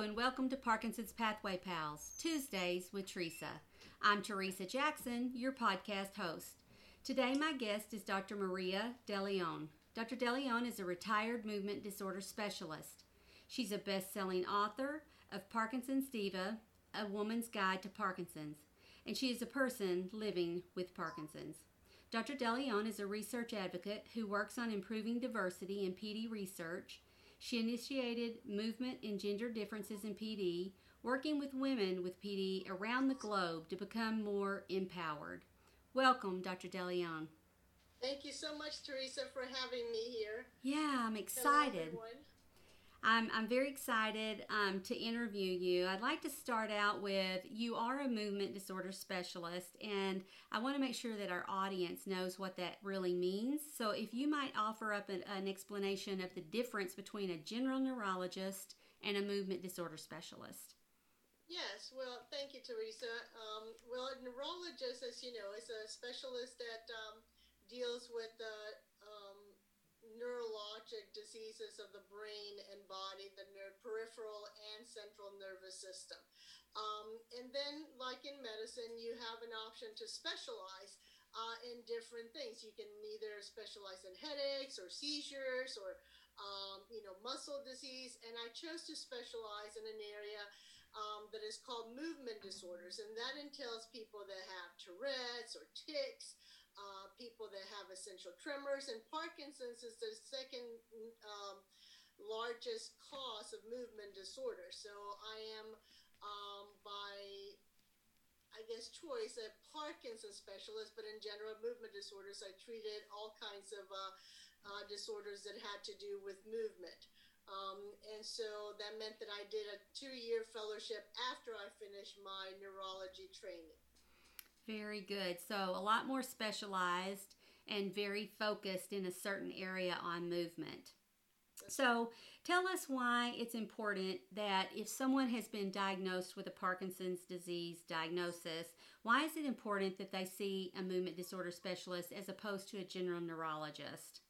And welcome to Parkinson's Pathway Pals, Tuesdays with Teresa. I'm Teresa Jackson, your podcast host. Today, my guest is Dr. Maria DeLeon. Dr. DeLeon is a retired movement disorder specialist. She's a best selling author of Parkinson's Diva, A Woman's Guide to Parkinson's, and she is a person living with Parkinson's. Dr. DeLeon is a research advocate who works on improving diversity in PD research she initiated movement in gender differences in PD, working with women with PD around the globe to become more empowered. Welcome, Dr. DeLeon. Thank you so much, Teresa, for having me here. Yeah, I'm excited. Hello, I'm, I'm very excited um, to interview you. I'd like to start out with you are a movement disorder specialist, and I want to make sure that our audience knows what that really means. So, if you might offer up an, an explanation of the difference between a general neurologist and a movement disorder specialist. Yes, well, thank you, Teresa. Um, well, a neurologist, as you know, is a specialist that um, deals with uh, neurologic diseases of the brain and body, the ner- peripheral and central nervous system. Um, and then, like in medicine, you have an option to specialize uh, in different things. You can either specialize in headaches or seizures or um, you know muscle disease. And I chose to specialize in an area um, that is called movement disorders, and that entails people that have Tourette's or tics uh, people that have essential tremors, and Parkinson's is the second um, largest cause of movement disorder. So I am um, by I guess choice a Parkinson's specialist, but in general movement disorders, I treated all kinds of uh, uh, disorders that had to do with movement. Um, and so that meant that I did a two year fellowship after I finished my neurology training. Very good. So, a lot more specialized and very focused in a certain area on movement. So, tell us why it's important that if someone has been diagnosed with a Parkinson's disease diagnosis, why is it important that they see a movement disorder specialist as opposed to a general neurologist?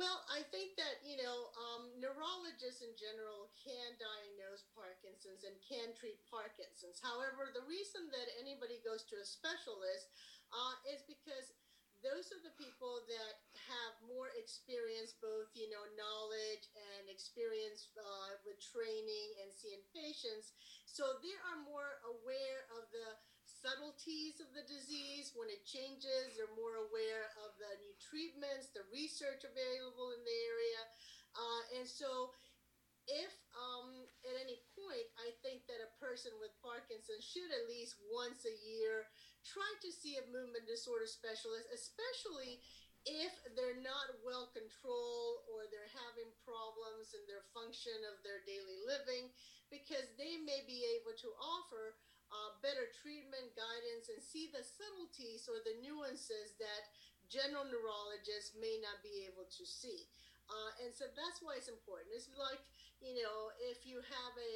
Well, I think that, you know, um, neurologists in general can diagnose Parkinson's and can treat Parkinson's. However, the reason that anybody goes to a specialist uh, is because those are the people that have more experience, both, you know, knowledge and experience uh, with training and seeing patients. So they are more aware of the subtleties of the disease. When it changes, they're more aware of the new treatments, the research available in the area. Uh, and so, if um, at any point I think that a person with Parkinson's should at least once a year try to see a movement disorder specialist, especially if they're not well controlled or they're having problems in their function of their daily living, because they may be able to offer uh, better treatment guidance and see the subtleties or the nuances that general neurologists may not be able to see. Uh, and so that's why it's important. It's like, you know, if you have a,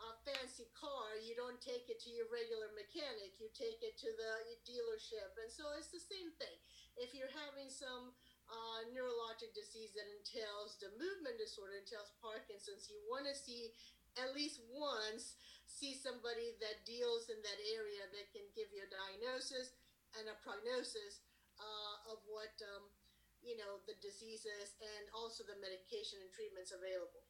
a, fancy car, you don't take it to your regular mechanic, you take it to the dealership. And so it's the same thing. If you're having some uh, neurologic disease that entails the movement disorder, entails Parkinson's, you want to see at least once see somebody that deals in that area that can give you a diagnosis and a prognosis uh, of what um, you know the diseases and also the medication and treatments available.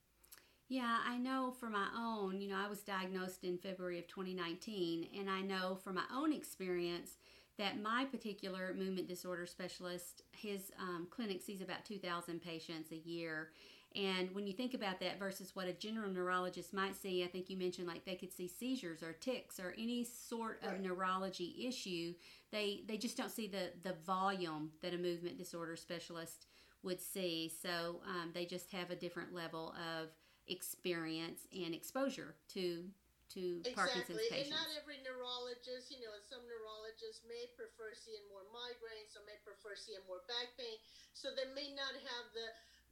Yeah, I know for my own, you know, I was diagnosed in February of 2019, and I know from my own experience that my particular movement disorder specialist, his um, clinic sees about 2,000 patients a year. And when you think about that versus what a general neurologist might see, I think you mentioned like they could see seizures or tics or any sort of right. neurology issue. They they just don't see the the volume that a movement disorder specialist would see. So um, they just have a different level of experience and exposure to to exactly. Parkinson's patients. And not every neurologist, you know, some neurologists may prefer seeing more migraines, some may prefer seeing more back pain. So they may not have the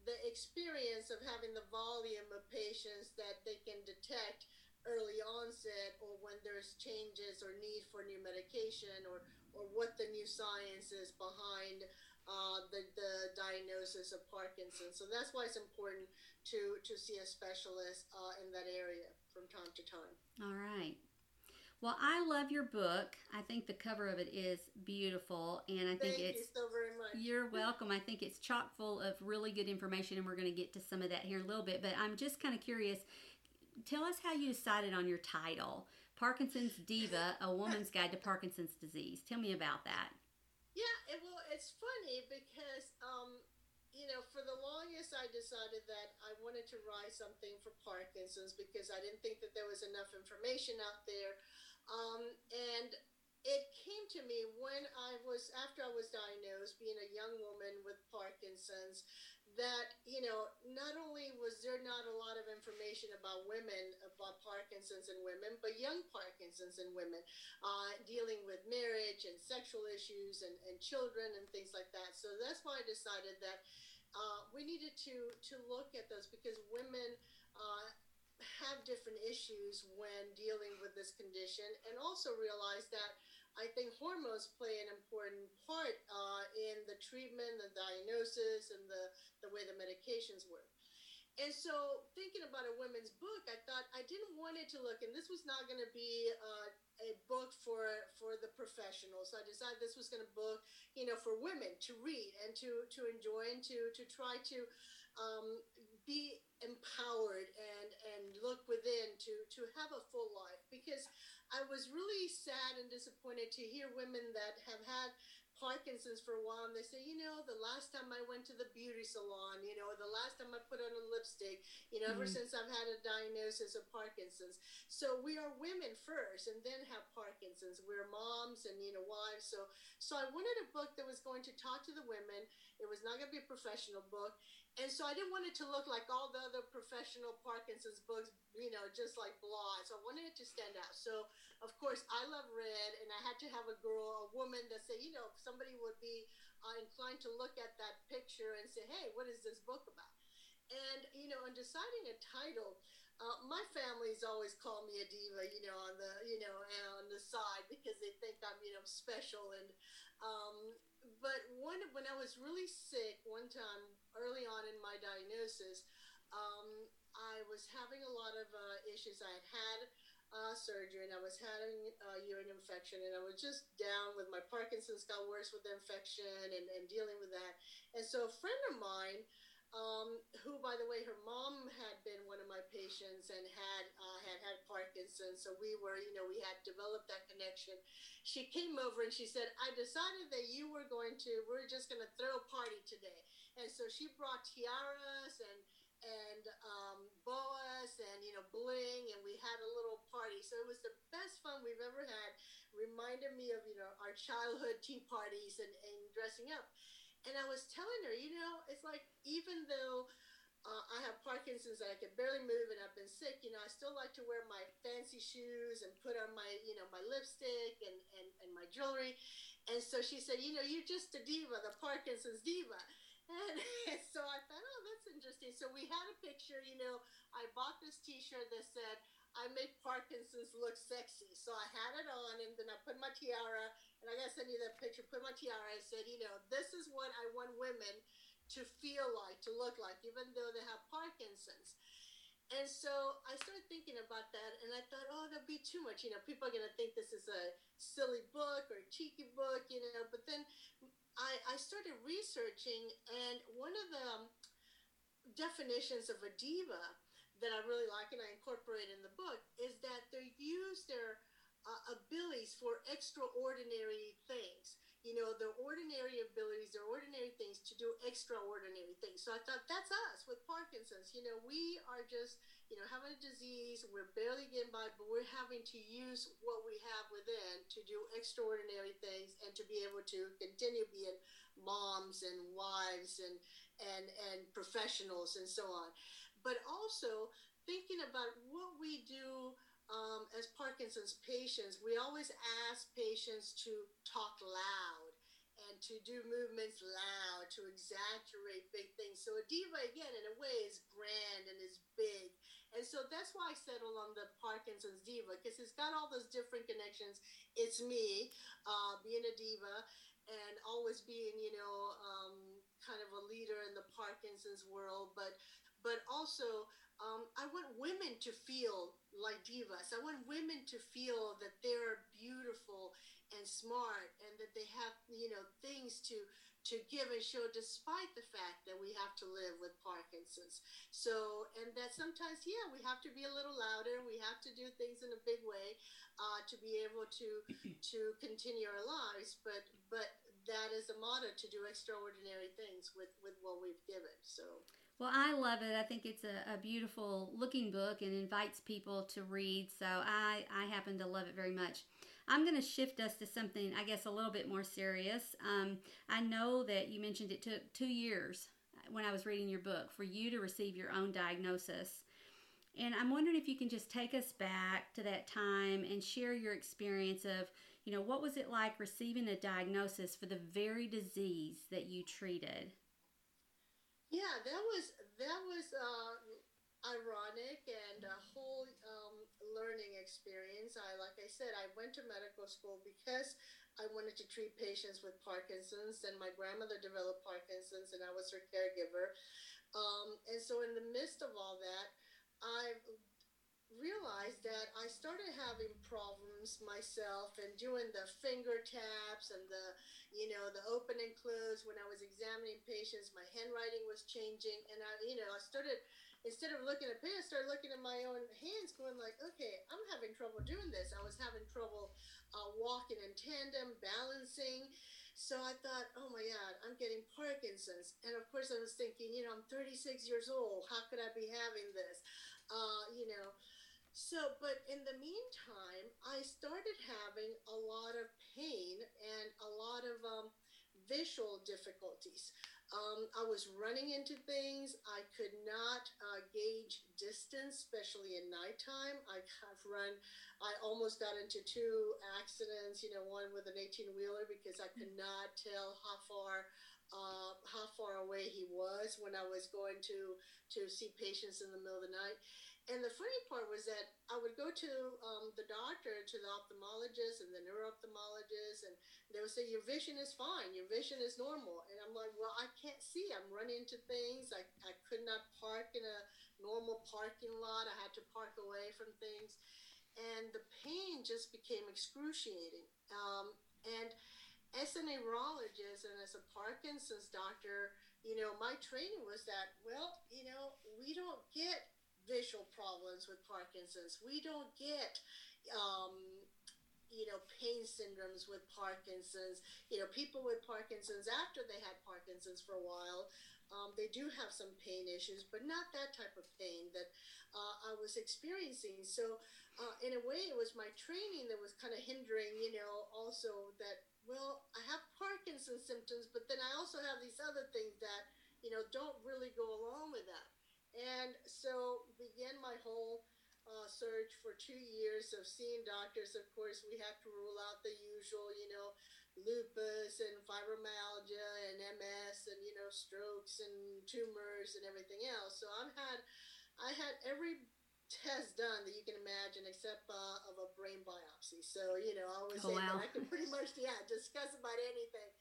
the experience of having the volume of patients that they can detect early onset or when there's changes or need for new medication or, or what the new science is behind uh, the, the diagnosis of Parkinson's. So that's why it's important to, to see a specialist uh, in that area from time to time. All right. Well, I love your book. I think the cover of it is beautiful, and I think Thank it's. you so very much. You're welcome. I think it's chock full of really good information, and we're going to get to some of that here in a little bit. But I'm just kind of curious. Tell us how you decided on your title, Parkinson's Diva: A Woman's Guide to Parkinson's Disease. Tell me about that. Yeah, it, well, it's funny because, um, you know, for the longest, I decided that I wanted to write something for Parkinson's because I didn't think that there was enough information out there. Um, and it came to me when I was, after I was diagnosed, being a young woman with Parkinson's, that, you know, not only was there not a lot of information about women, about Parkinson's in women, but young Parkinson's in women, uh, dealing with marriage and sexual issues and, and children and things like that. So that's why I decided that uh, we needed to, to look at those because women, uh, have different issues when dealing with this condition, and also realize that I think hormones play an important part uh, in the treatment, the diagnosis, and the, the way the medications work. And so, thinking about a women's book, I thought I didn't want it to look, and this was not going to be uh, a book for for the professionals. So I decided this was going to book, you know, for women to read and to to enjoy and to to try to um, be empowered and and look within to to have a full life because I was really sad and disappointed to hear women that have had Parkinson's for a while and they say, you know, the last time I went to the beauty salon, you know, the last time I put on a lipstick, you know, ever Mhm. since I've had a diagnosis of Parkinson's. So we are women first and then have Parkinson's. We're moms and, you know, wives. So so I wanted a book that was going to talk to the women. It was not going to be a professional book. And so I didn't want it to look like all the other professional Parkinson's books, you know, just like blah. So I wanted it to stand out. So of course I love red, and I had to have a girl, a woman that say, you know, somebody would be uh, inclined to look at that picture and say, hey, what is this book about? And you know, in deciding a title, uh, my family's always called me a diva, you know, on the you know on the side because they think I'm you know special and. Um, but one when I was really sick one time early on in my diagnosis, um, I was having a lot of uh, issues. I had had uh, surgery and I was having a urine infection and I was just down with my Parkinson's got worse with the infection and, and dealing with that. And so a friend of mine, um, who by the way, her mom had been one of my patients and had uh, had had Parkinson's, so we were, you know, we had developed that connection. She came over and she said, "I decided that you were going to, we're just going to throw a party today." And so she brought tiaras and and um, boas and you know bling, and we had a little party. So it was the best fun we've ever had. Reminded me of you know our childhood tea parties and, and dressing up. And I was telling her, you know, it's like even though uh, I have Parkinson's and I can barely move and I've been sick, you know, I still like to wear my fancy shoes and put on my, you know, my lipstick and, and, and my jewelry. And so she said, you know, you're just a diva, the Parkinson's diva. And, and so I thought, oh, that's interesting. So we had a picture, you know, I bought this t-shirt that said, I make Parkinson's look sexy. So I had it on and then I put my tiara and I gotta send you that picture, put my tiara. I said, you know, this is what I want women to feel like, to look like, even though they have Parkinson's. And so I started thinking about that, and I thought, oh, that'd be too much. You know, people are gonna think this is a silly book or a cheeky book, you know. But then I, I started researching, and one of the um, definitions of a diva that I really like and I incorporate in the book is that they use their uh, abilities for extraordinary things. You know, their ordinary abilities, their ordinary things to do extraordinary things. So I thought that's us with Parkinson's. You know, we are just, you know, having a disease, we're barely getting by, but we're having to use what we have within to do extraordinary things and to be able to continue being moms and wives and and and professionals and so on but also thinking about what we do um, as Parkinson's patients, we always ask patients to talk loud and to do movements loud, to exaggerate big things. So a diva, again, in a way, is grand and is big. And so that's why I settled on the Parkinson's diva because it's got all those different connections. It's me uh, being a diva. and always being, you know, um, kind of a leader in the Parkinson's world, but but also um, I want women to feel like divas. I want women to feel that they're beautiful and smart and that they have, you know, things to to give and show despite the fact that we have to live with Parkinson's. So, and that sometimes, yeah, we have to be a little louder. We have to do things in a big way uh, to be able to to continue our lives. But but that is a motto to do extraordinary things with with what we've given. So. Well, I love it. I think it's a, a, beautiful looking book and invites people to read. So I, I happen to love it very much. I'm going to shift us to something, I guess, a little bit more serious. Um, I know that you mentioned it took two years when I was reading your book for you to receive your own diagnosis. And I'm wondering if you can just take us back to that time and share your experience of, you know, what was it like receiving a diagnosis for the very disease that you treated? Yeah, that was that was uh, ironic and a whole um, learning experience. I, like I said, I went to medical school because I wanted to treat patients with Parkinson's, and my grandmother developed Parkinson's, and I was her caregiver. Um, and so, in the midst of all that, I realized that I started having problems myself and doing the finger taps and the, you know, the open and close when I was examining patients. My handwriting was changing, and I, you know, I started instead of looking at pain, I started looking at my own hands, going like, okay, I'm having trouble doing this. I was having trouble uh, walking in tandem, balancing. So I thought, oh my God, I'm getting Parkinson's. And of course, I was thinking, you know, I'm 36 years old. How could I be having this? Uh, you know. So, but in the meantime, I started having a lot of pain and a lot of um, visual difficulties. Um, I was running into things. I could not uh, gauge distance, especially in nighttime. I have run, I almost got into two accidents, you know, one with an 18 wheeler because I could not tell how far. Uh, how far away he was when I was going to to see patients in the middle of the night, and the funny part was that I would go to um, the doctor, to the ophthalmologist and the neuro-ophthalmologist, and they would say, Your vision is fine, your vision is normal. And I'm like, Well, I can't see. I'm running into things. I, I could not park in a normal parking lot. I had to park away from things. And the pain just became excruciating. Um, and as a neurologist and as a Parkinson's doctor, you know, my training was that, well, you know, we don't get visual problems with Parkinson's. We don't get, um, you know, pain syndromes with Parkinson's. You know, people with Parkinson's after they had Parkinson's for a while, um, they do have some pain issues, but not that type of pain that uh, I was experiencing. So, uh, in a way, it was my training that was kind of hindering, you know, also that, well, I have Parkinson's symptoms, but then I also have these other things that, you know, don't really go along with that. And so began my whole uh, search for two years of seeing doctors. Of course, we have to rule out the usual, you know, lupus and fibromyalgia and MS and you know strokes and tumors and everything else. So I've had, I had every test done that you can imagine except uh, of a brain biopsy. So you know, I always oh, say wow. that I can pretty much yeah discuss about anything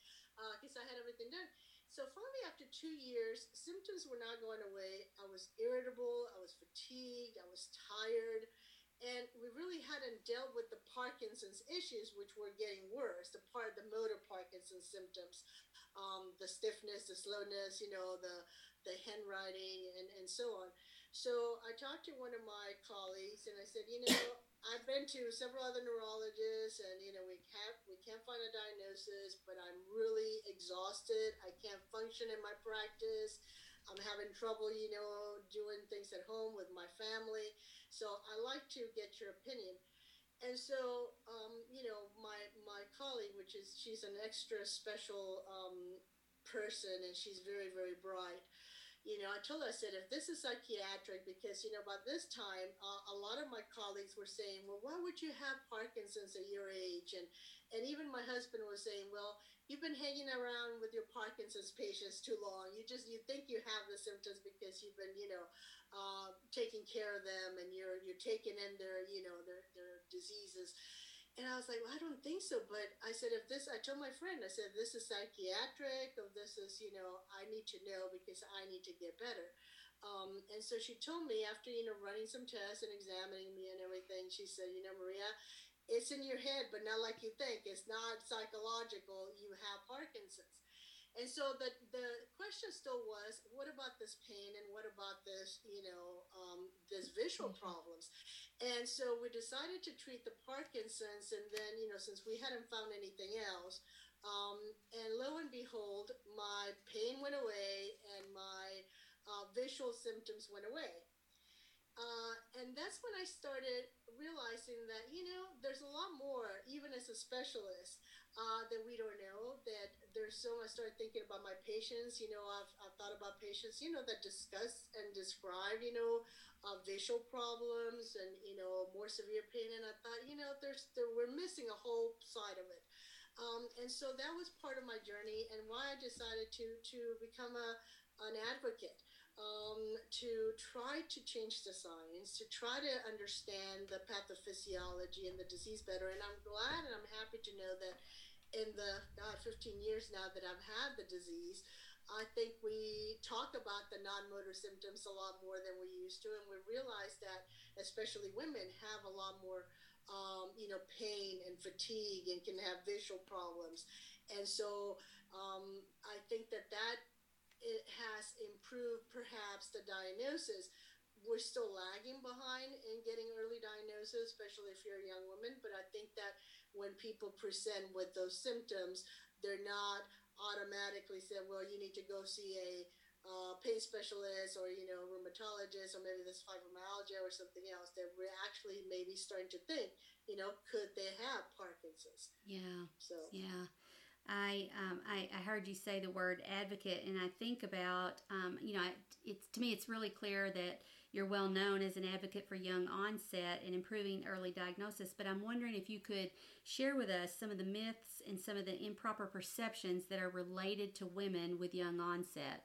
because uh, I had everything done. So finally, after two years, symptoms were not going away. I was irritable, I was fatigued, I was tired, and we really hadn't dealt with the Parkinson's issues, which were getting worse. The part, the motor Parkinson's symptoms, um, the stiffness, the slowness, you know, the the handwriting, and and so on. So I talked to one of my colleagues, and I said, you know. I've been to several other neurologists, and you know we can't we can't find a diagnosis. But I'm really exhausted. I can't function in my practice. I'm having trouble, you know, doing things at home with my family. So I like to get your opinion. And so, um, you know, my my colleague, which is she's an extra special um, person, and she's very very bright you know, I told her, I said, if this is psychiatric, because, you know, by this time, uh, a lot of my colleagues were saying, well, why would you have Parkinson's at your age? And, and even my husband was saying, well, you've been hanging around with your Parkinson's patients too long. You just, you think you have the symptoms because you've been, you know, uh, taking care of them and you're, you're taking in their, you know, their, their diseases. And I was like, well, I don't think so. But I said, if this, I told my friend, I said, this is psychiatric, or this is, you know, I need to know because I need to get better. Um, and so she told me after, you know, running some tests and examining me and everything, she said, you know, Maria, it's in your head, but not like you think. It's not psychological. You have Parkinson's. And so the the question still was, what about this pain and what about this, you know, um, this visual mm-hmm. problems? And so we decided to treat the Parkinson's, and then you know, since we hadn't found anything else, um, and lo and behold, my pain went away and my uh, visual symptoms went away. Uh, and that's when I started realizing that, you know, there's a lot more, even as a specialist, uh, that we don't know. That there's so I started thinking about my patients. You know, I've, I've thought about patients, you know, that discuss and describe, you know, uh, visual problems and, you know, more severe pain. And I thought, you know, there's there, we're missing a whole side of it. Um, and so that was part of my journey and why I decided to, to become a, an advocate um, to try to change the science, to try to understand the pathophysiology and the disease better. And I'm glad and I'm happy to know that in the God 15 years now that I've had the disease, I think we talk about the non-motor symptoms a lot more than we used to, and we realize that especially women have a lot more, um, you know, pain and fatigue and can have visual problems, and so um, I think that that it has improved perhaps the diagnosis. We're still lagging behind in getting early diagnosis, especially if you're a young woman. But I think that when people present with those symptoms, they're not automatically said, well, you need to go see a uh, pain specialist or you know rheumatologist or maybe this fibromyalgia or something else that we're actually maybe starting to think you know could they have parkinson's? Yeah. So. Yeah. I, um, I, I heard you say the word advocate, and I think about um, you know it's to me it's really clear that you're well known as an advocate for young onset and improving early diagnosis. But I'm wondering if you could share with us some of the myths and some of the improper perceptions that are related to women with young onset.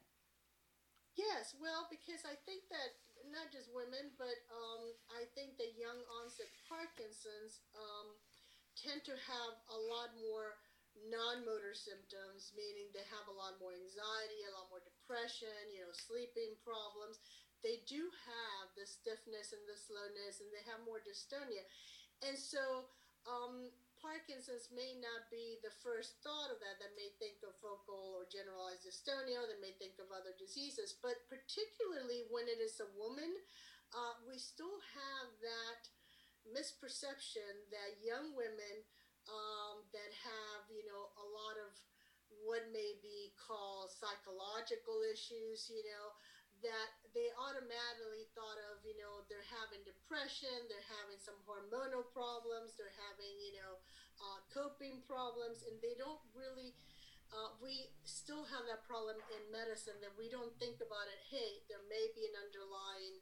Yes, well, because I think that not just women, but um, I think that young onset Parkinson's um, tend to have a lot more non-motor symptoms, meaning they have a lot more anxiety, a lot more depression, you know, sleeping problems. They do have the stiffness and the slowness, and they have more dystonia. And so, um, Parkinson's may not be the first thought of that. That may think of focal or generalized dystonia. They may think of other diseases. But particularly when it is a woman, uh, we still have that misperception that young women um, that have, you know, a lot of what may be called psychological issues, you know, that they automatically thought of, you know, they're having depression, they're having some hormonal problems, they're having, you know, uh, coping problems, and they don't really. Uh, we still have that problem in medicine that we don't think about it. Hey, there may be an underlying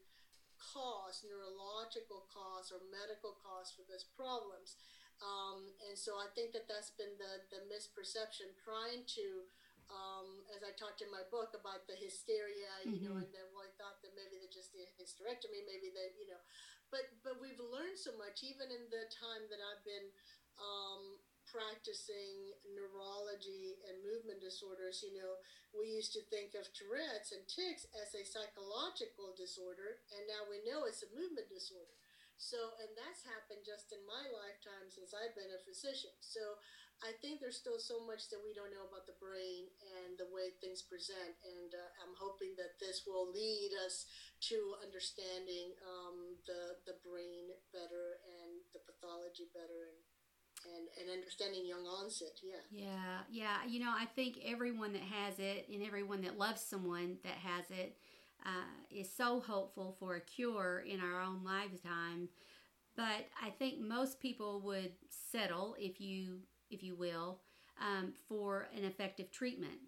cause, neurological cause, or medical cause for these problems. Um, and so I think that that's been the, the misperception trying to, um, as I talked in my book about the hysteria, you mm-hmm. know, and then well, I thought that maybe they just did hysterectomy, maybe they, you know, but, but we've learned so much, even in the time that I've been, um, practicing neurology and movement disorders, you know, we used to think of Tourette's and tics as a psychological disorder, and now we know it's a movement disorder. So, and that's happened just in my lifetime since I've been a physician. So, I think there's still so much that we don't know about the brain and the way things present. And uh, I'm hoping that this will lead us to understanding um, the the brain better and the pathology better and. And, and understanding young onset, yeah. Yeah, yeah. You know, I think everyone that has it and everyone that loves someone that has it uh, is so hopeful for a cure in our own lifetime. But I think most people would settle, if you if you will, um, for an effective treatment.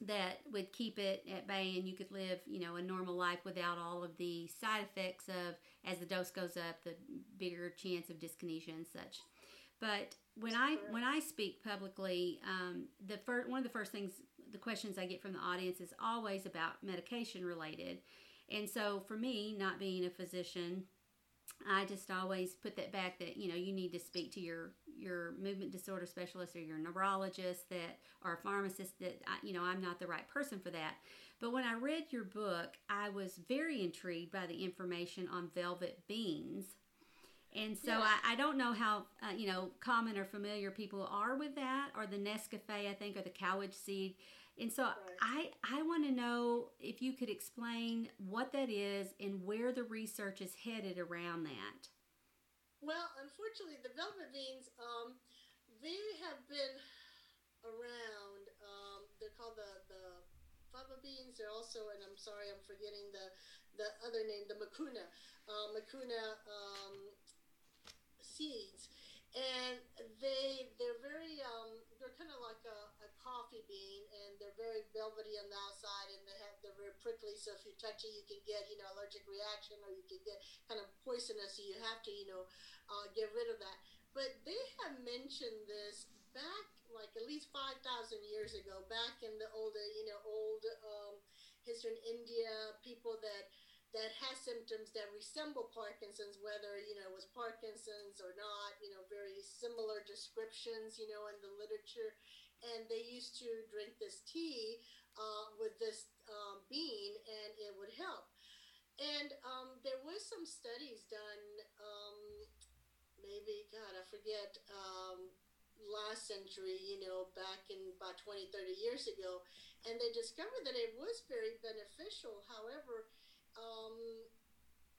That would keep it at bay and you could live you know a normal life without all of the side effects of as the dose goes up the bigger chance of dyskinesia and such. But when i when i speak publicly um, the first one of the first things the questions I get from the audience is always about medication related. And so for me, not being a physician, I just always put that back that you know you need to speak to your your movement disorder specialist or your neurologist that or pharmacist that I, you know I'm not the right person for that. But when I read your book, I was very intrigued by the information on velvet beans. And so Yeah. I, I don't know how uh, you know common or familiar people are with that, or the Nescafe, I think, or the cowage seed. And so I I want to know if you could explain what that is and where the research is headed around that. Well, unfortunately, the velvet beans, um, they have been around. Um, they're called the the fava beans. They're also, and I'm sorry, I'm forgetting the the other name, the mucuna, uh, mucuna um, seeds, and they they're very um, they're kind of like a coffee bean, and they're very velvety on the outside, and they have they're very prickly. So if you touch it, you can get you know allergic reaction, or you can get kind of poisonous. So you have to you know uh, get rid of that. But they have mentioned this back like at least five thousand years ago, back in the older you know old um, history in India, people that that has symptoms that resemble Parkinson's, whether you know it was Parkinson's or not, you know, very similar descriptions, you know, in the literature, and they used to drink this tea uh, with this um, bean, and it would help. And um, there was some studies done, um, maybe God, I forget, um, last century, you know, back in about 20, 30 years ago, and they discovered that it was very beneficial. However, um,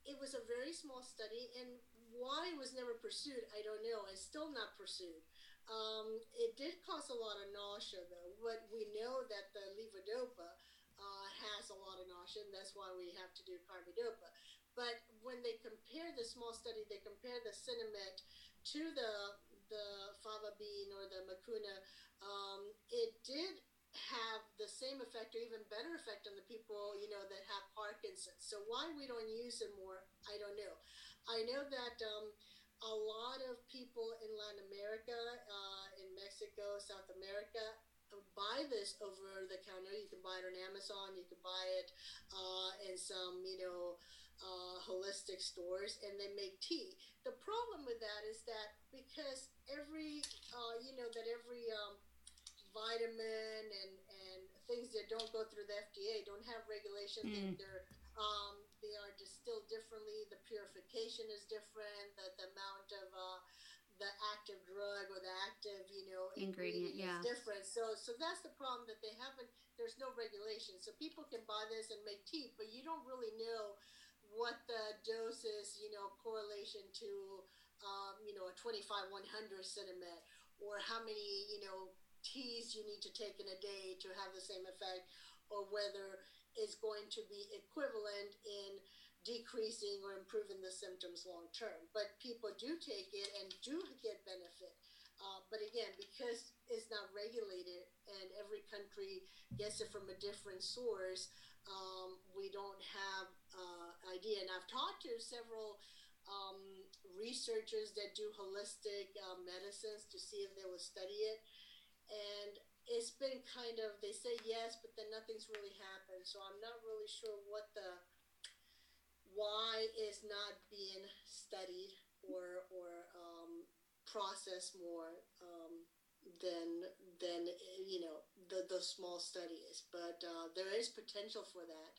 it was a very small study, and why it was never pursued, I don't know. It's still not pursued. Um, it did cause a lot of nausea, though. But we know that the levodopa uh, has a lot of nausea, and that's why we have to do carbidopa. But when they compare the small study, they compare the Sinemet to the the fava bean or the mucuna. Um, it did have the same effect or even better effect on the people you know that have Parkinson's. So why we don't use it more, I don't know. I know that um, a lot of people in Latin America, uh, in Mexico, South America. Buy this over the counter. You can buy it on Amazon. You can buy it uh, in some, you know, uh, holistic stores, and they make tea. The problem with that is that because every, uh, you know, that every um, vitamin and, and things that don't go through the FDA don't have regulation. Mm. They're um, they are distilled differently. The purification is different. The, the amount of uh, the active drug or the active you know Ingredient, yeah. is different. So so that's the problem that they haven't. There's no regulation. So people can buy this and make tea, but you don't really know what the dose is. You know, correlation to um, you know a 25 100 Sinemet or how many you know teas you need to take in a day to have the same effect, or whether it's going to be equivalent in decreasing or improving the symptoms long term. But people do take it and do get benefit. Uh, but again, because it's not regulated and every country gets it from a different source, um, we don't have uh, idea. And I've talked to several um, researchers that do holistic uh, medicines to see if they will study it and it's been kind of they say yes but then nothing's really happened so i'm not really sure what the why is not being studied or or um, processed more um, than than you know the the small studies but uh, there is potential for that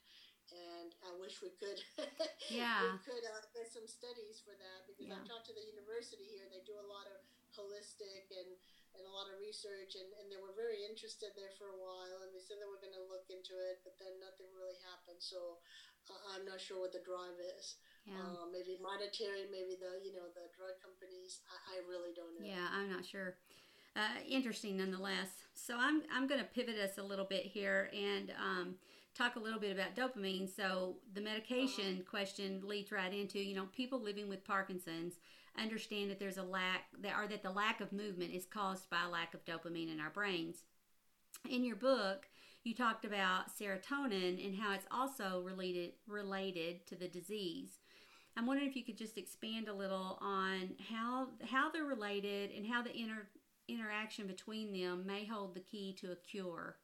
and I wish we could Yeah. we could uh, get some studies for that because Yeah. I've talked to the university here they do a lot of holistic and and a lot of research and, and they were very interested there for a while and they said they were going to look into it but then nothing really happened so uh, i'm not sure what the drive is Yeah. uh, maybe monetary maybe the you know the drug companies i, I really don't know Yeah, I'm not sure. Uh, interesting nonetheless. So I'm I'm going to pivot us a little bit here and um, talk a little bit about dopamine. So the medication question leads right into you know people living with Parkinson's understand that there's a lack that or that the lack of movement is caused by a lack of dopamine in our brains. In your book, you talked about serotonin and how it's also related related to the disease. I'm wondering if you could just expand a little on how how they're related and how the inter, interaction between them may hold the key to a cure.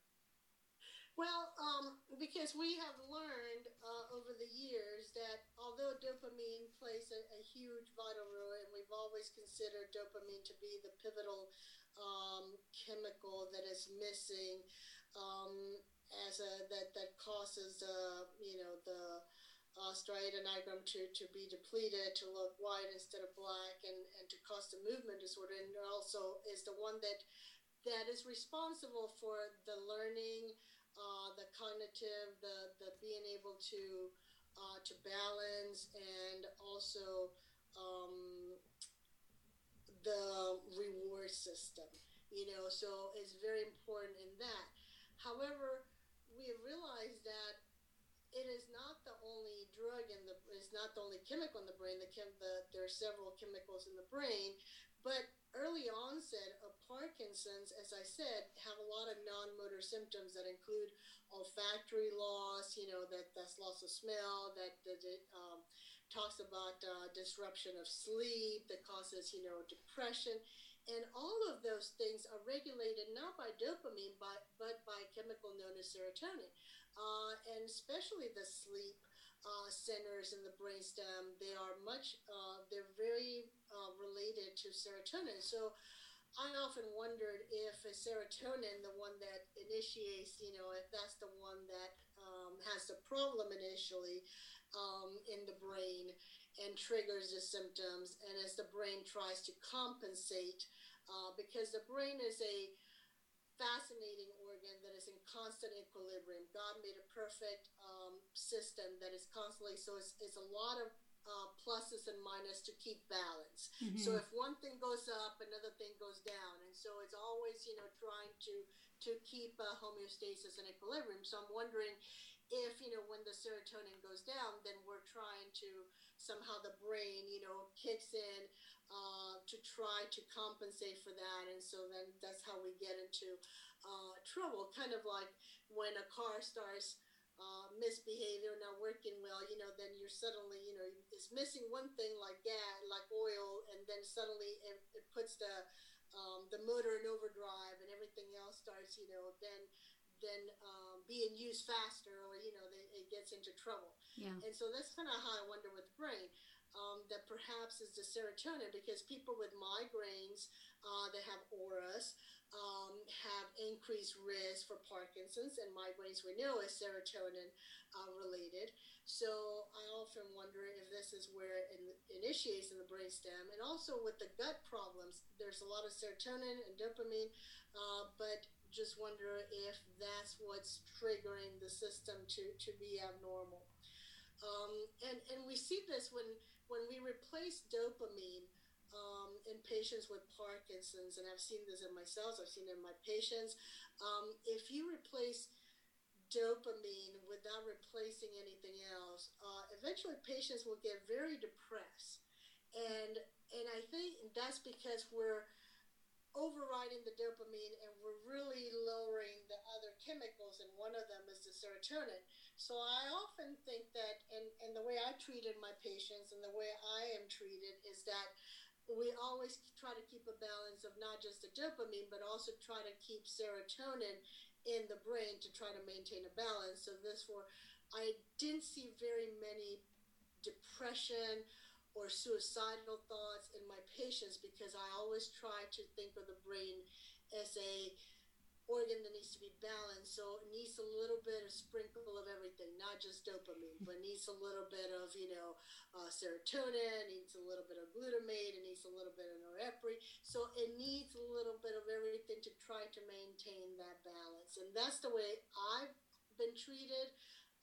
Well, um, because we have learned uh, over the years that although dopamine plays a, a huge vital role, and we've always considered dopamine to be the pivotal um, chemical that is missing um, as a that that causes uh, you know the uh, striatonigrum to, to be depleted, to look white instead of black, and, and to cause the movement disorder, and also is the one that that is responsible for the learning, uh, the cognitive, the the being able to uh, to balance, and also um, the reward system. You know, so it's very important in that. However, we realize that it is not the only drug in the is not the only chemical in the brain. The, chem, the there are several chemicals in the brain, but early onset of Parkinson's, as I said, have a lot of non-motor symptoms that include olfactory loss. You know that that's loss of smell. That that it um, talks about uh, disruption of sleep that causes you know depression. And all of those things are regulated not by dopamine, but, but by a chemical known as serotonin uh, and especially the sleep uh, centers in the brainstem. They are much, uh, they're very uh, related to serotonin. So I often wondered if serotonin, the one that initiates, you know, if that's the one that um, has the problem initially um, in the brain and triggers the symptoms, and as the brain tries to compensate, uh, because the brain is a fascinating organ that is in constant equilibrium. God made a perfect um, system that is constantly, so it's, it's a lot of uh, pluses and minuses to keep balance. Mm-hmm. So if one thing goes up, another thing goes down, and so it's always you know trying to to keep uh, homeostasis and equilibrium. So I'm wondering if you know when the serotonin goes down, then we're trying to somehow the brain you know kicks in uh, to try to compensate for that. And so then that's how we get into uh, trouble. Kind of like when a car starts uh, misbehaving or not working well, you know, then you're suddenly, you know, it's missing one thing like gas, like oil, and then suddenly it, it puts the um, the motor in overdrive and everything else starts, you know, then then um, being used faster or you know they, it gets into trouble. Yeah. And so that's kind of how I wonder with the brain um, that perhaps is the serotonin because people with migraines uh, that have auras um, have increased risk for Parkinson's, and migraines we know is serotonin uh, related. So I often wonder if this is where it initiates in the brainstem, and also with the gut problems, there's a lot of serotonin and dopamine, uh, but just wonder if that's what's triggering the system to, to be abnormal. Um, and, and we see this when when we replace dopamine um, in patients with Parkinson's, and I've seen this in myself, I've seen it in my patients, um, if you replace dopamine without replacing anything else, uh, eventually patients will get very depressed. And, and I think that's because we're overriding the dopamine and we're really lowering the other chemicals, and one of them is the serotonin. So I often think that, and, and the way I treated my patients and the way I am treated is that we always try to keep a balance of not just the dopamine, but also try to keep serotonin in the brain to try to maintain a balance. So this for, I didn't see very many depression or suicidal thoughts in my patients because I always try to think of the brain as a organ that needs to be balanced. So it needs a little bit of sprinkle of everything, not just dopamine, but needs a little bit of, you know, uh, serotonin, needs a little bit of glutamate, it needs a little bit of norepinephrine. So it needs a little bit of everything to try to maintain that balance. And that's the way I've been treated.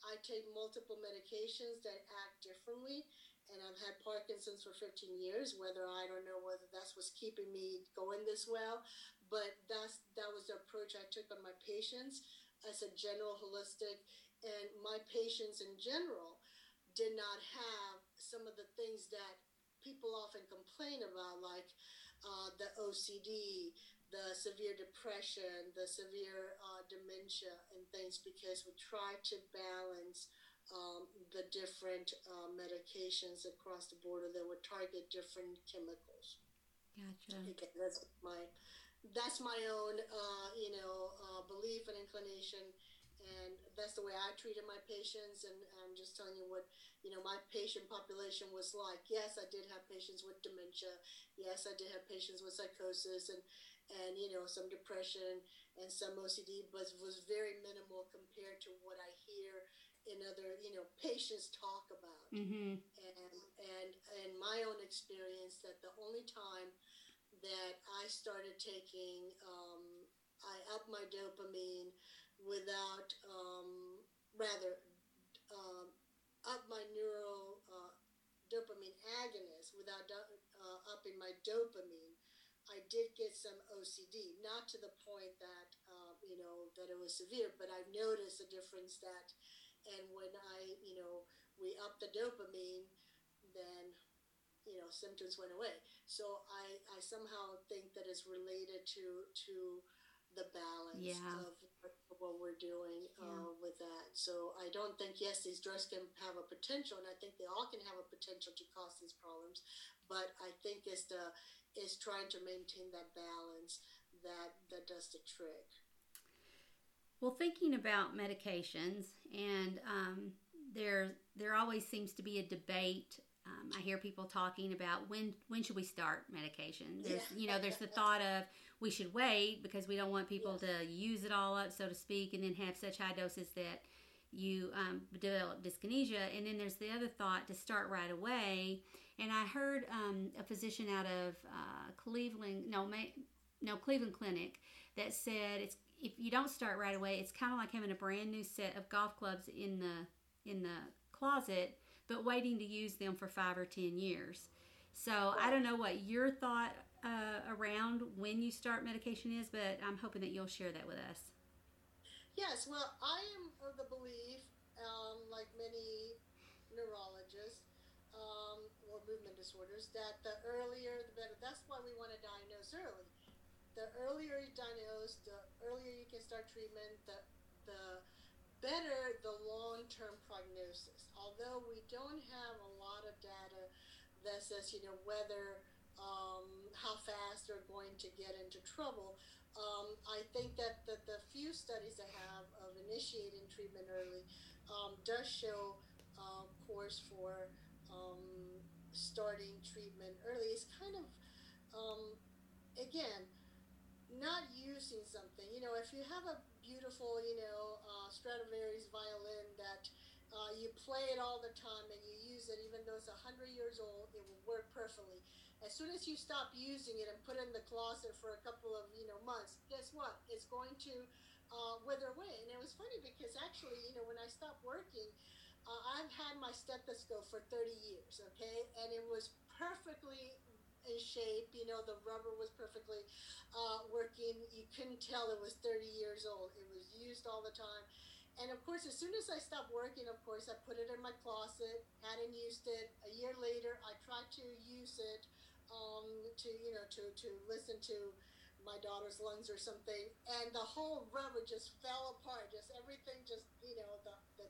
I take multiple medications that act differently and I've had Parkinson's for 15 years. Whether I don't know whether that's what's keeping me going this well, but that's that was the approach I took on my patients as a general holistic, and my patients in general did not have some of the things that people often complain about, like uh, the OCD, the severe depression, the severe uh, dementia, and things, because we try to balance um, the different uh, medications across the border that would target different chemicals. Gotcha. Again, that's my that's my own uh, you know uh, belief and inclination, and that's the way I treated my patients. And I'm just telling you what you know my patient population was like. Yes, I did have patients with dementia. Yes, I did have patients with psychosis and and you know some depression and some OCD, but was very minimal compared to what I hear in other you know patients talk about. Mm-hmm. And and in my own experience, that the only time that I started taking, um, I upped my dopamine without, um, rather, um, up my neural uh, dopamine agonist without uh, upping my dopamine. I did get some OCD, not to the point that uh, you know that it was severe, but I've noticed a difference that, and when I you know we up the dopamine, then you know symptoms went away. So I I somehow think that it's related to to the balance yeah. of what we're doing uh, with that. So I don't think yes, these drugs can have a potential, and I think they all can have a potential to cause these problems. But I think it's the is trying to maintain that balance that that does the trick. Well, thinking about medications, and um, there there always seems to be a debate. Um, I hear people talking about when when should we start medication. There's yeah. you know there's the thought of we should wait because we don't want people yes. to use it all up, so to speak, and then have such high doses that you um, develop dyskinesia. And then there's the other thought to start right away and I heard um, a physician out of uh, Cleveland, no, no, Cleveland Clinic, that said it's if you don't start right away, it's kind of like having a brand new set of golf clubs in the in the closet, but waiting to use them for five or ten years. So I don't know what your thought uh, around when you start medication is, but I'm hoping that you'll share that with us. Yes, well, I am of the belief, um, like many neurologists, um, or movement disorders that the earlier the better. That's why we want to diagnose early. The earlier you diagnose, the earlier you can start treatment, the the better the long-term prognosis. Although we don't have a lot of data that says, you know, whether um, how fast they're going to get into trouble. Um, I think that the, the few studies I have of initiating treatment early um, does show, uh, course, for um, starting treatment early is kind of, um, again, not using something. You know, if you have a beautiful, you know, Stradivarius violin that uh, you play it all the time and you use it, even though it's 100 years old, it will work perfectly. As soon as you stop using it and put it in the closet for a couple of, you know, months, guess what? It's going to uh, wither away. And it was funny because actually, you know, when I stopped working, uh, I've had my stethoscope for 30 years, okay, and it was perfectly in shape. You know, the rubber was perfectly uh, working. You couldn't tell it was 30 years old. It was used all the time. And of course, as soon as I stopped working, of course, I put it in my closet, hadn't used it. A year later, I tried to use it um, to, you know, to, to listen to my daughter's lungs or something. And the whole rubber just fell apart. Just everything just, you know, the, the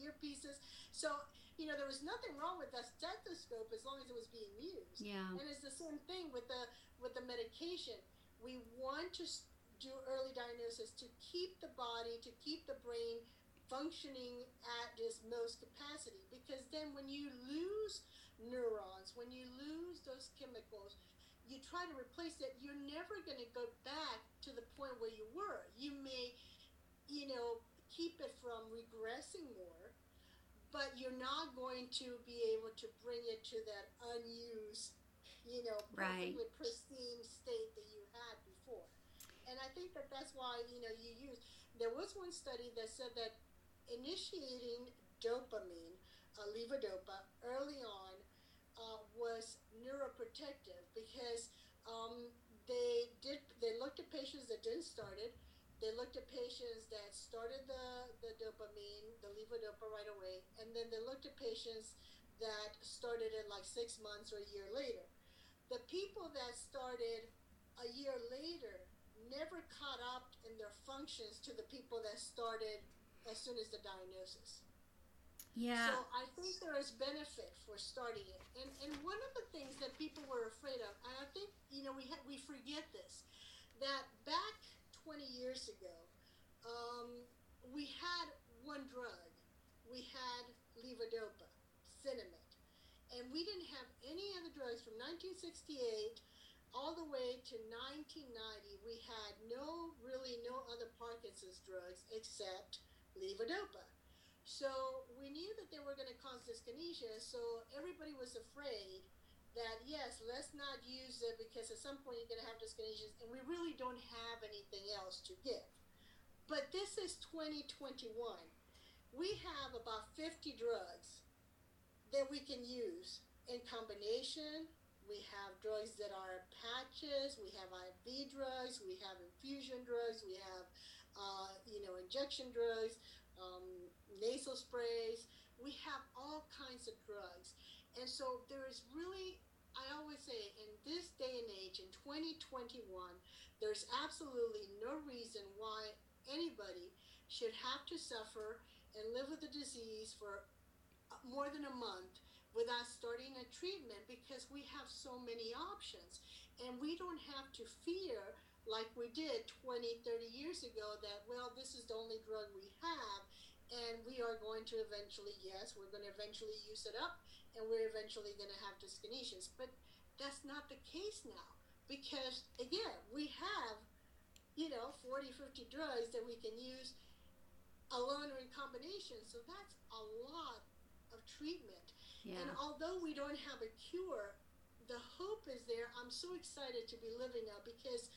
earpieces. So, you know, there was nothing wrong with that stethoscope as long as it was being used. Yeah. And it's the same thing with the with the medication. We want to do early diagnosis to keep the body, to keep the brain functioning at its most capacity. Because then when you lose neurons, when you lose those chemicals, you try to replace it, you're never going to go back to the point where you were. You may, you know, keep it from regressing more but you're not going to be able to bring it to that unused, you know, right. pristine state that you had before. And I think that that's why, you know, you use. There was one study that said that initiating dopamine, uh, levodopa, early on uh, was neuroprotective because um, they did they looked at patients that didn't start it they looked at patients that started the, the dopamine, the levodopa right away, and then they looked at patients that started it like six months or a year later. The people that started a year later never caught up in their functions to the people that started as soon as the diagnosis. Yeah. So I think there is benefit for starting it. And and one of the things that people were afraid of, and I think you know we ha- we forget this, that back 20 years ago, um, we had one drug. We had levodopa, Sinemet. And we didn't have any other drugs from 1968 all the way to 1990. We had no, really no other Parkinson's drugs except levodopa. So we knew that they were going to cause dyskinesia, so everybody was afraid that yes, let's not use it because at some point you're going to have dyskinesia, and we really don't have anything else to give. But this is 2021. We have about 50 drugs that we can use in combination. We have drugs that are patches. We have IV drugs. We have infusion drugs. We have, uh, you know, injection drugs, um, nasal sprays. We have all kinds of drugs. And so there is really, I always say, in this day and age, in 2021, there's absolutely no reason why anybody should have to suffer and live with the disease for uh, more than a month without starting a treatment because we have so many options. And we don't have to fear like we did 20 30 years ago that well this is the only drug we have and we are going to eventually yes we're going to eventually use it up and we're eventually going to have dyskinesias but that's not the case now because again we have you know 40 50 drugs that we can use alone or in combination. So that's a lot of treatment. Yeah. and although we don't have a cure the hope is there. I'm so excited to be living now because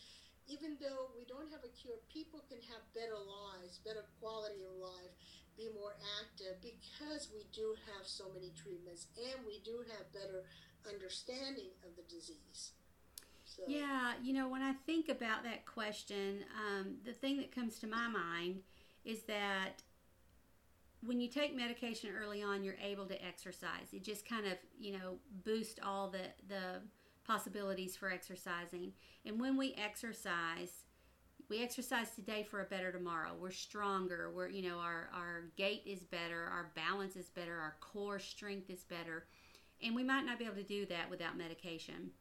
even though we don't have a cure people can have better lives better quality of life be more active because we do have so many treatments and we do have better understanding of the disease. So. Yeah, you know, when I think about that question, um, the thing that comes to my mind is that when you take medication early on, you're able to exercise. It just kind of, you know, boosts all the, the possibilities for exercising. And when we exercise, we exercise today for a better tomorrow. We're stronger. We're, you know, our, our gait is better, our balance is better, our core strength is better. And we might not be able to do that without medication.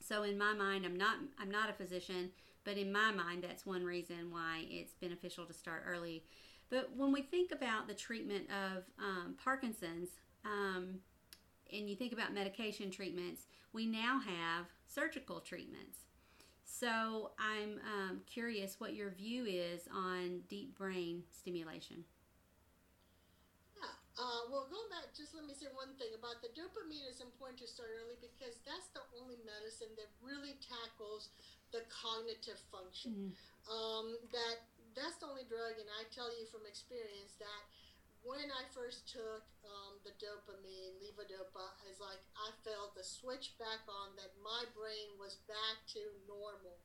So in my mind, I'm not I'm not a physician, but in my mind that's one reason why it's beneficial to start early. But when we think about the treatment of um, Parkinson's, um, and you think about medication treatments, we now have surgical treatments. So I'm um, curious what your view is on deep brain stimulation. Yeah. Uh, well, going back, just let me say one thing about the dopamine is important to start early because that's the only medicine that really tackles the cognitive function. Mm. Um, that that's the only drug, and I tell you from experience that when I first took um, the dopamine, levodopa, is like I felt switch back on that my brain was back to normal.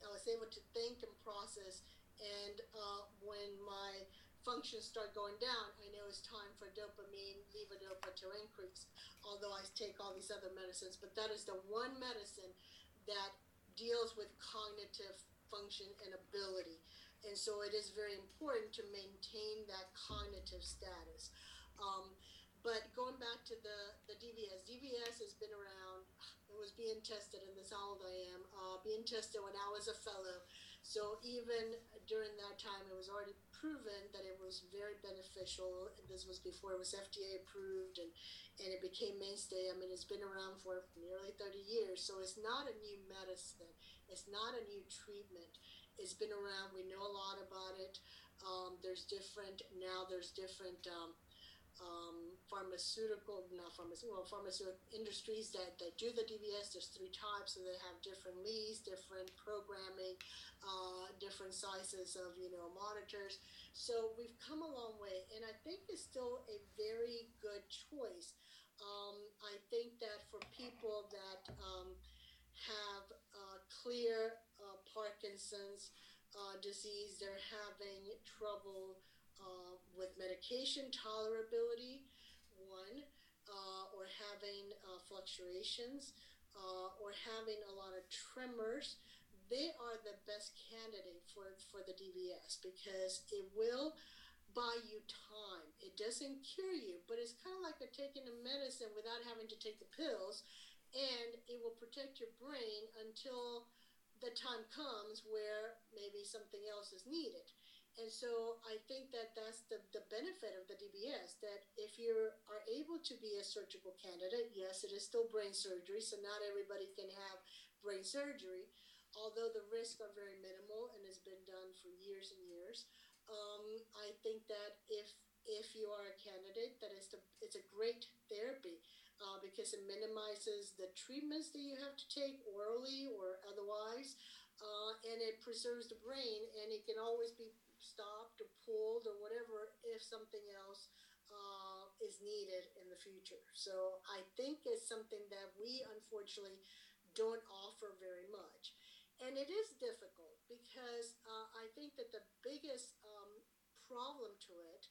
I was able to think and process, and uh, when my functions start going down, I know it's time for dopamine, levodopa to increase. Although I take all these other medicines, but that is the one medicine that deals with cognitive function and ability. And so it is very important to maintain that cognitive status. Um, but going back to the, the DVS, DBS has been around, it was being tested, and this how old I am, uh, being tested when I was a fellow. So even during that time, it was already proven that it was very beneficial. This was before it was FDA approved, and, and it became mainstay. I mean, it's been around for nearly 30 years, so it's not a new medicine. It's not a new treatment it's been around. We know a lot about it. Um, there's different now. There's different um, um, pharmaceutical, not pharmaceutical, well, pharmaceutical industries that, that do the DBS. There's three types, so they have different leads, different programming, uh, different sizes of you know monitors. So we've come a long way, and I think it's still a very good choice. Um, I think that for people that um, have uh, clear uh, Parkinson's uh, disease. They're having trouble uh, with medication tolerability, one, uh, or having uh, fluctuations, uh, or having a lot of tremors. They are the best candidate for, for the DBS because it will buy you time. It doesn't cure you, but it's kind of like taking a medicine without having to take the pills, and it will protect your brain until the time comes where maybe something else is needed. And so I think that that's the, the benefit of the DBS that if you are able to be a surgical candidate, yes, it is still brain surgery, so not everybody can have brain surgery, although the risks are very minimal and has been done for years and years. Um, I think that if if you are a candidate, that is the, it's a great therapy uh, because it minimizes the treatments that you have to take orally or otherwise, uh, and it preserves the brain, and it can always be stopped or pulled or whatever if something else uh, is needed in the future. So I think it's something that we unfortunately don't offer very much. And it is difficult because uh, I think that the biggest um, problem to it,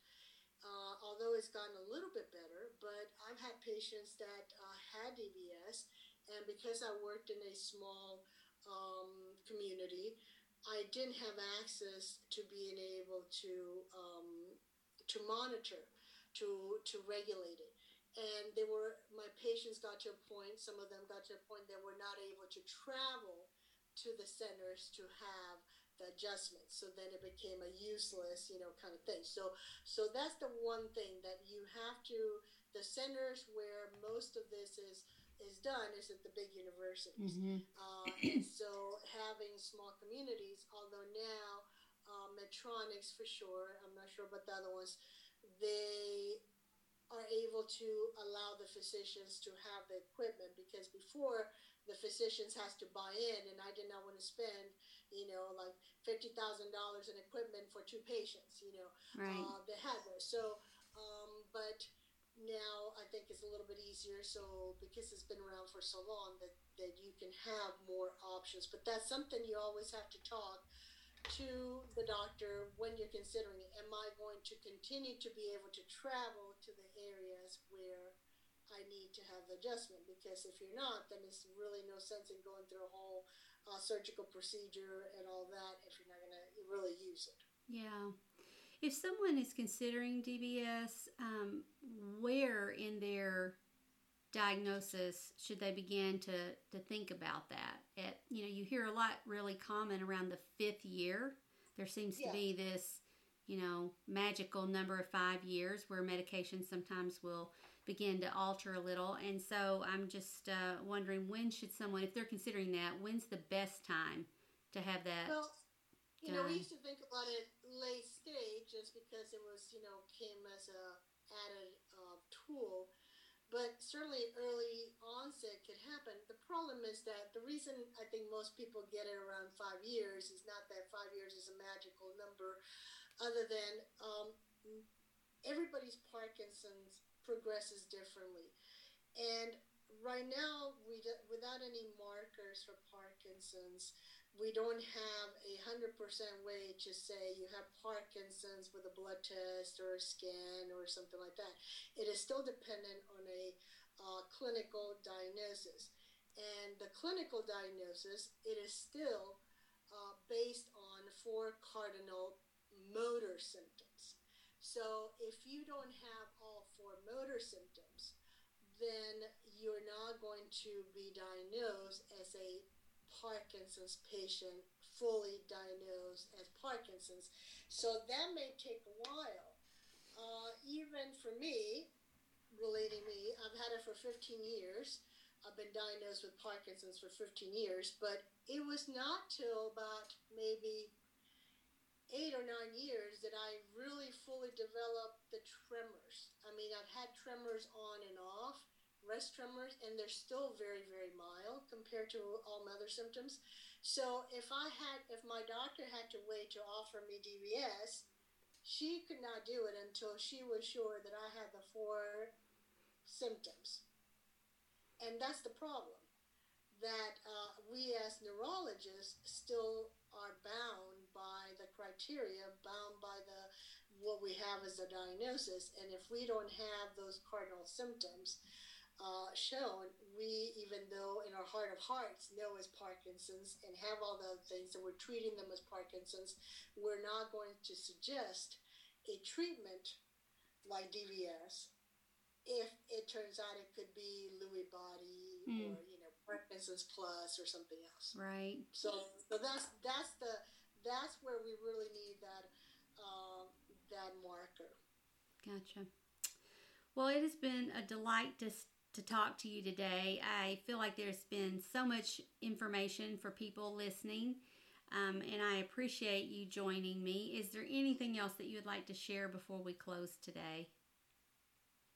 uh, although it's gotten a little bit better, but I've had patients that uh, had DBS, and because I worked in a small um, community, I didn't have access to being able to um, to monitor, to to regulate it. And they were my patients got to a point. Some of them got to a point that were not able to travel to the centers to have the adjustments. So then it became a useless, you know, kind of thing. So so that's the one thing that you have to the centers where most of this is is done is at the big universities. Mm-hmm. Uh, and so having small communities, although now um, Medtronics for sure, I'm not sure about the other ones, they are able to allow the physicians to have the equipment because before the physicians has to buy in and I did not want to spend, you know, like $50,000 in equipment for two patients, you know, right. uh, they had those. So, um, but now I think it's a little bit easier. So because it's been around for so long that, that you can have more options. But that's something you always have to talk to the doctor when you're considering it. Am I going to continue to be able to travel to the areas where I need to have the adjustment? Because if you're not, then it's really no sense in going through a whole uh, surgical procedure and all that if you're not going to really use it. Yeah. If someone is considering DBS, um, where in their diagnosis should they begin to to think about that? At you know, you hear a lot really common around the fifth year. There seems to be this, you know, magical number of five years where medication sometimes will begin to alter a little. And so I'm just uh, wondering when should someone, if they're considering that, when's the best time to have that? Well, you know, we used to think about it late stage just because it was, you know, came as a added uh, tool. But certainly early onset could happen. The problem is that the reason I think most people get it around five years is not that five years is a magical number, other than um, everybody's Parkinson's progresses differently. And right now, we, without any markers for Parkinson's, we don't have a hundred percent way to say you have Parkinson's with a blood test or a scan or something like that. It is still dependent on a uh, clinical diagnosis, and the clinical diagnosis it is still uh, based on four cardinal motor symptoms. So if you don't have all four motor symptoms, then you're not going to be diagnosed as a Parkinson's patient fully diagnosed as Parkinson's. So that may take a while. Uh, even for me, relating me, I've had it for 15 years. I've been diagnosed with Parkinson's for 15 years, but it was not till about maybe eight or nine years that I really fully developed the tremors. I mean, I've had tremors on and off, rest tremors, and they're still very, very mild compared to all other symptoms. So if I had, if my doctor had to wait to offer me DBS, she could not do it until she was sure that I had the four symptoms. And that's the problem. That uh, we as neurologists still are bound by the criteria, bound by the what we have as a diagnosis. And if we don't have those cardinal symptoms, uh, shown, we, even though in our heart of hearts know as Parkinson's and have all the things and we're treating them as Parkinson's, we're not going to suggest a treatment like DBS if it turns out it could be Lewy body mm. or you know Parkinson's plus or something else. Right. So so that's that's the that's where we really need that that marker. Gotcha. Well, it has been a delight to to talk to you today. I feel like there's been so much information for people listening, um, and I appreciate you joining me. Is there anything else that you would like to share before we close today?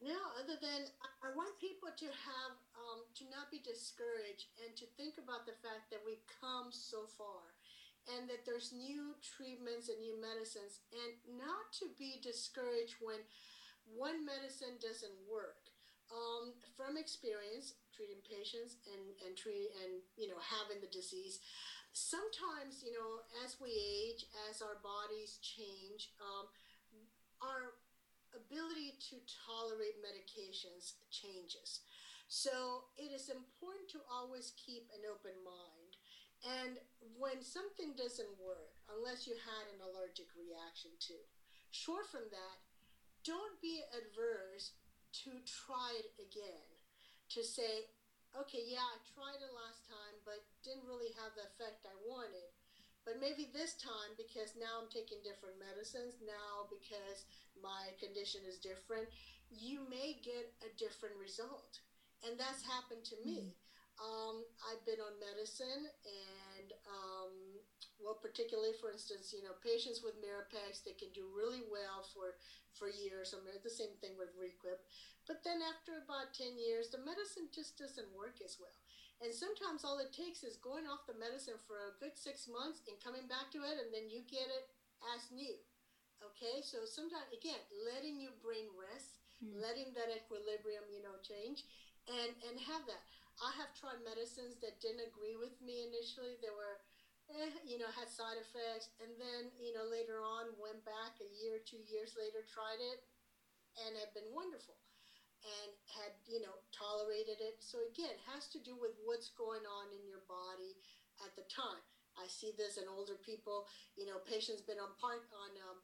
No, other than I want people to have um, to not be discouraged and to think about the fact that we've come so far and that there's new treatments and new medicines and not to be discouraged when one medicine doesn't work. Um, from experience treating patients and, and treat and you know having the disease, sometimes you know as we age, as our bodies change, um, our ability to tolerate medications changes. So it is important to always keep an open mind. And when something doesn't work, unless you had an allergic reaction to, short from that, don't be adverse to try it again. To say, okay, yeah, I tried it last time, but didn't really have the effect I wanted. But maybe this time, because now I'm taking different medicines, now because my condition is different, you may get a different result. And that's happened to me. Mm-hmm. Um, I've been on medicine, and um, well, particularly for instance, you know, patients with Mirapex, they can do really well for for years. I mean, the same thing with Requip, but then after about ten years, the medicine just doesn't work as well. And sometimes all it takes is going off the medicine for a good six months and coming back to it, and then you get it as new. Okay, so sometimes again, letting your brain rest, mm. letting that equilibrium, you know, change, and and have that. I have tried medicines that didn't agree with me initially. They were, eh, you know, had side effects, and then you know later on went back a year, two years later, tried it, and have been wonderful and had you know tolerated it. So again it has to do with what's going on in your body at the time. I see this in older people you know patients been on part on um,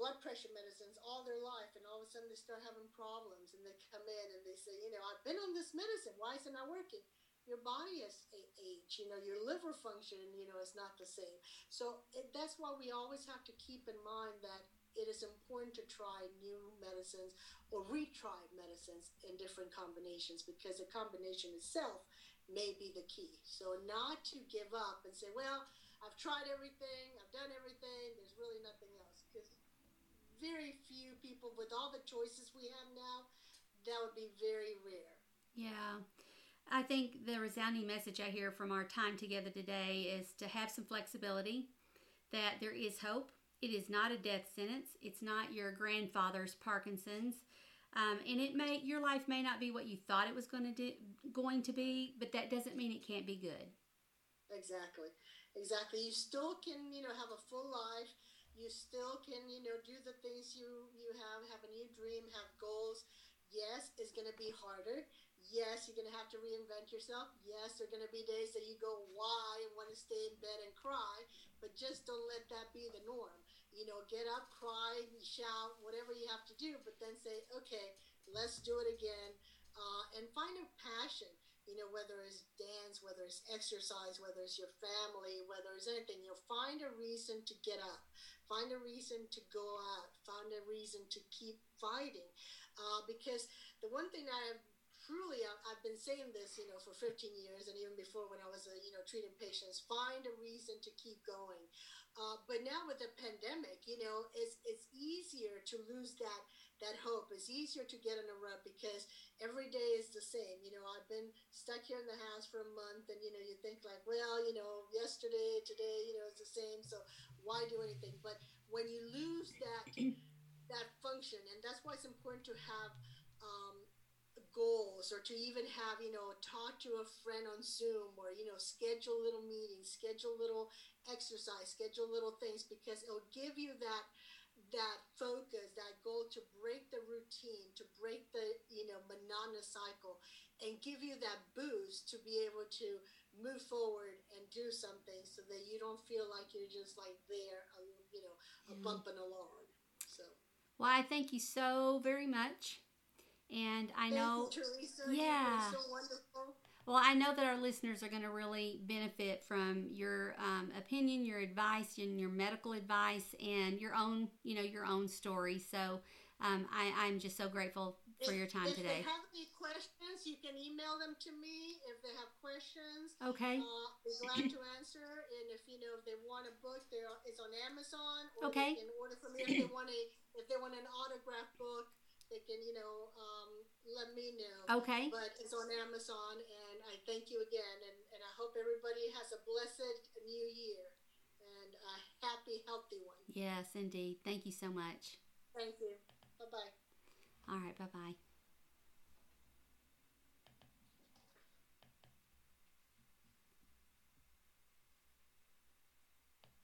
blood pressure medicines all their life and all of a sudden they start having problems and they come in and they say you know i've been on this medicine. Why is it not working your body has age you know your liver function you know is not the same so it, that's why we always have to keep in mind that it is important to try new medicines or retry medicines in different combinations because the combination itself may be the key. So, not to give up and say, well, I've tried everything, I've done everything, there's really nothing else. Because very few people, with all the choices we have now, that would be very rare. Yeah. I think the resounding message I hear from our time together today is to have some flexibility, that there is hope, it is not a death sentence. It's not your grandfather's Parkinson's. Um, and it may your life may not be what you thought it was going to do, going to be, but that doesn't mean it can't be good. Exactly, exactly. You still can, you know, have a full life. You still can, you know, do the things you you have, have a new dream, have goals. Yes, it's going to be harder. Yes, you're going to have to reinvent yourself. Yes, there are going to be days that you go, why, and want to stay in bed and cry, but just don't let that be the norm you know, get up, cry, shout, whatever you have to do, but then say, okay, let's do it again. Uh, and find a passion, you know, whether it's dance, whether it's exercise, whether it's your family, whether it's anything, you know, find a reason to get up, find a reason to go out, find a reason to keep fighting. Uh, because the one thing I have truly, I've been saying this, you know, for 15 years and even before when I was, uh, you know, treating patients, find a reason to keep going. Uh, but now with the pandemic, you know, it's it's easier to lose that that hope. It's easier to get in a rut because every day is the same. You know, I've been stuck here in the house for a month, and you know, you think like, well, you know, yesterday, today, you know, it's the same. So why do anything? But when you lose that that function, and that's why it's important to have um, goals or to even have you know talk to a friend on zoom or you know schedule little meetings schedule little exercise schedule little things because it'll give you that that focus that goal to break the routine to break the you know monotonous cycle and give you that boost to be able to move forward and do something so that you don't feel like you're just like there you know a bumping along so. Well i thank you so very much and I know, Teresa. yeah. so wonderful. Well, I know that our listeners are going to really benefit from your um, opinion, your advice, and your medical advice, and your own, you know, your own story. So um, I, I'm just so grateful for If- your time if today. If they have any questions, you can email them to me. If they have questions, Okay. uh, we're glad to answer. And if you know if they want a book, there it's on Amazon. Or Okay. Can order from me if they want a if they want an autograph book. They can you know um, let me know. Okay. But it's on Amazon, and I thank you again, and, and I hope everybody has a blessed new year and a happy, healthy one. Yes, indeed. Thank you so much. Thank you. Bye bye. All right. Bye bye.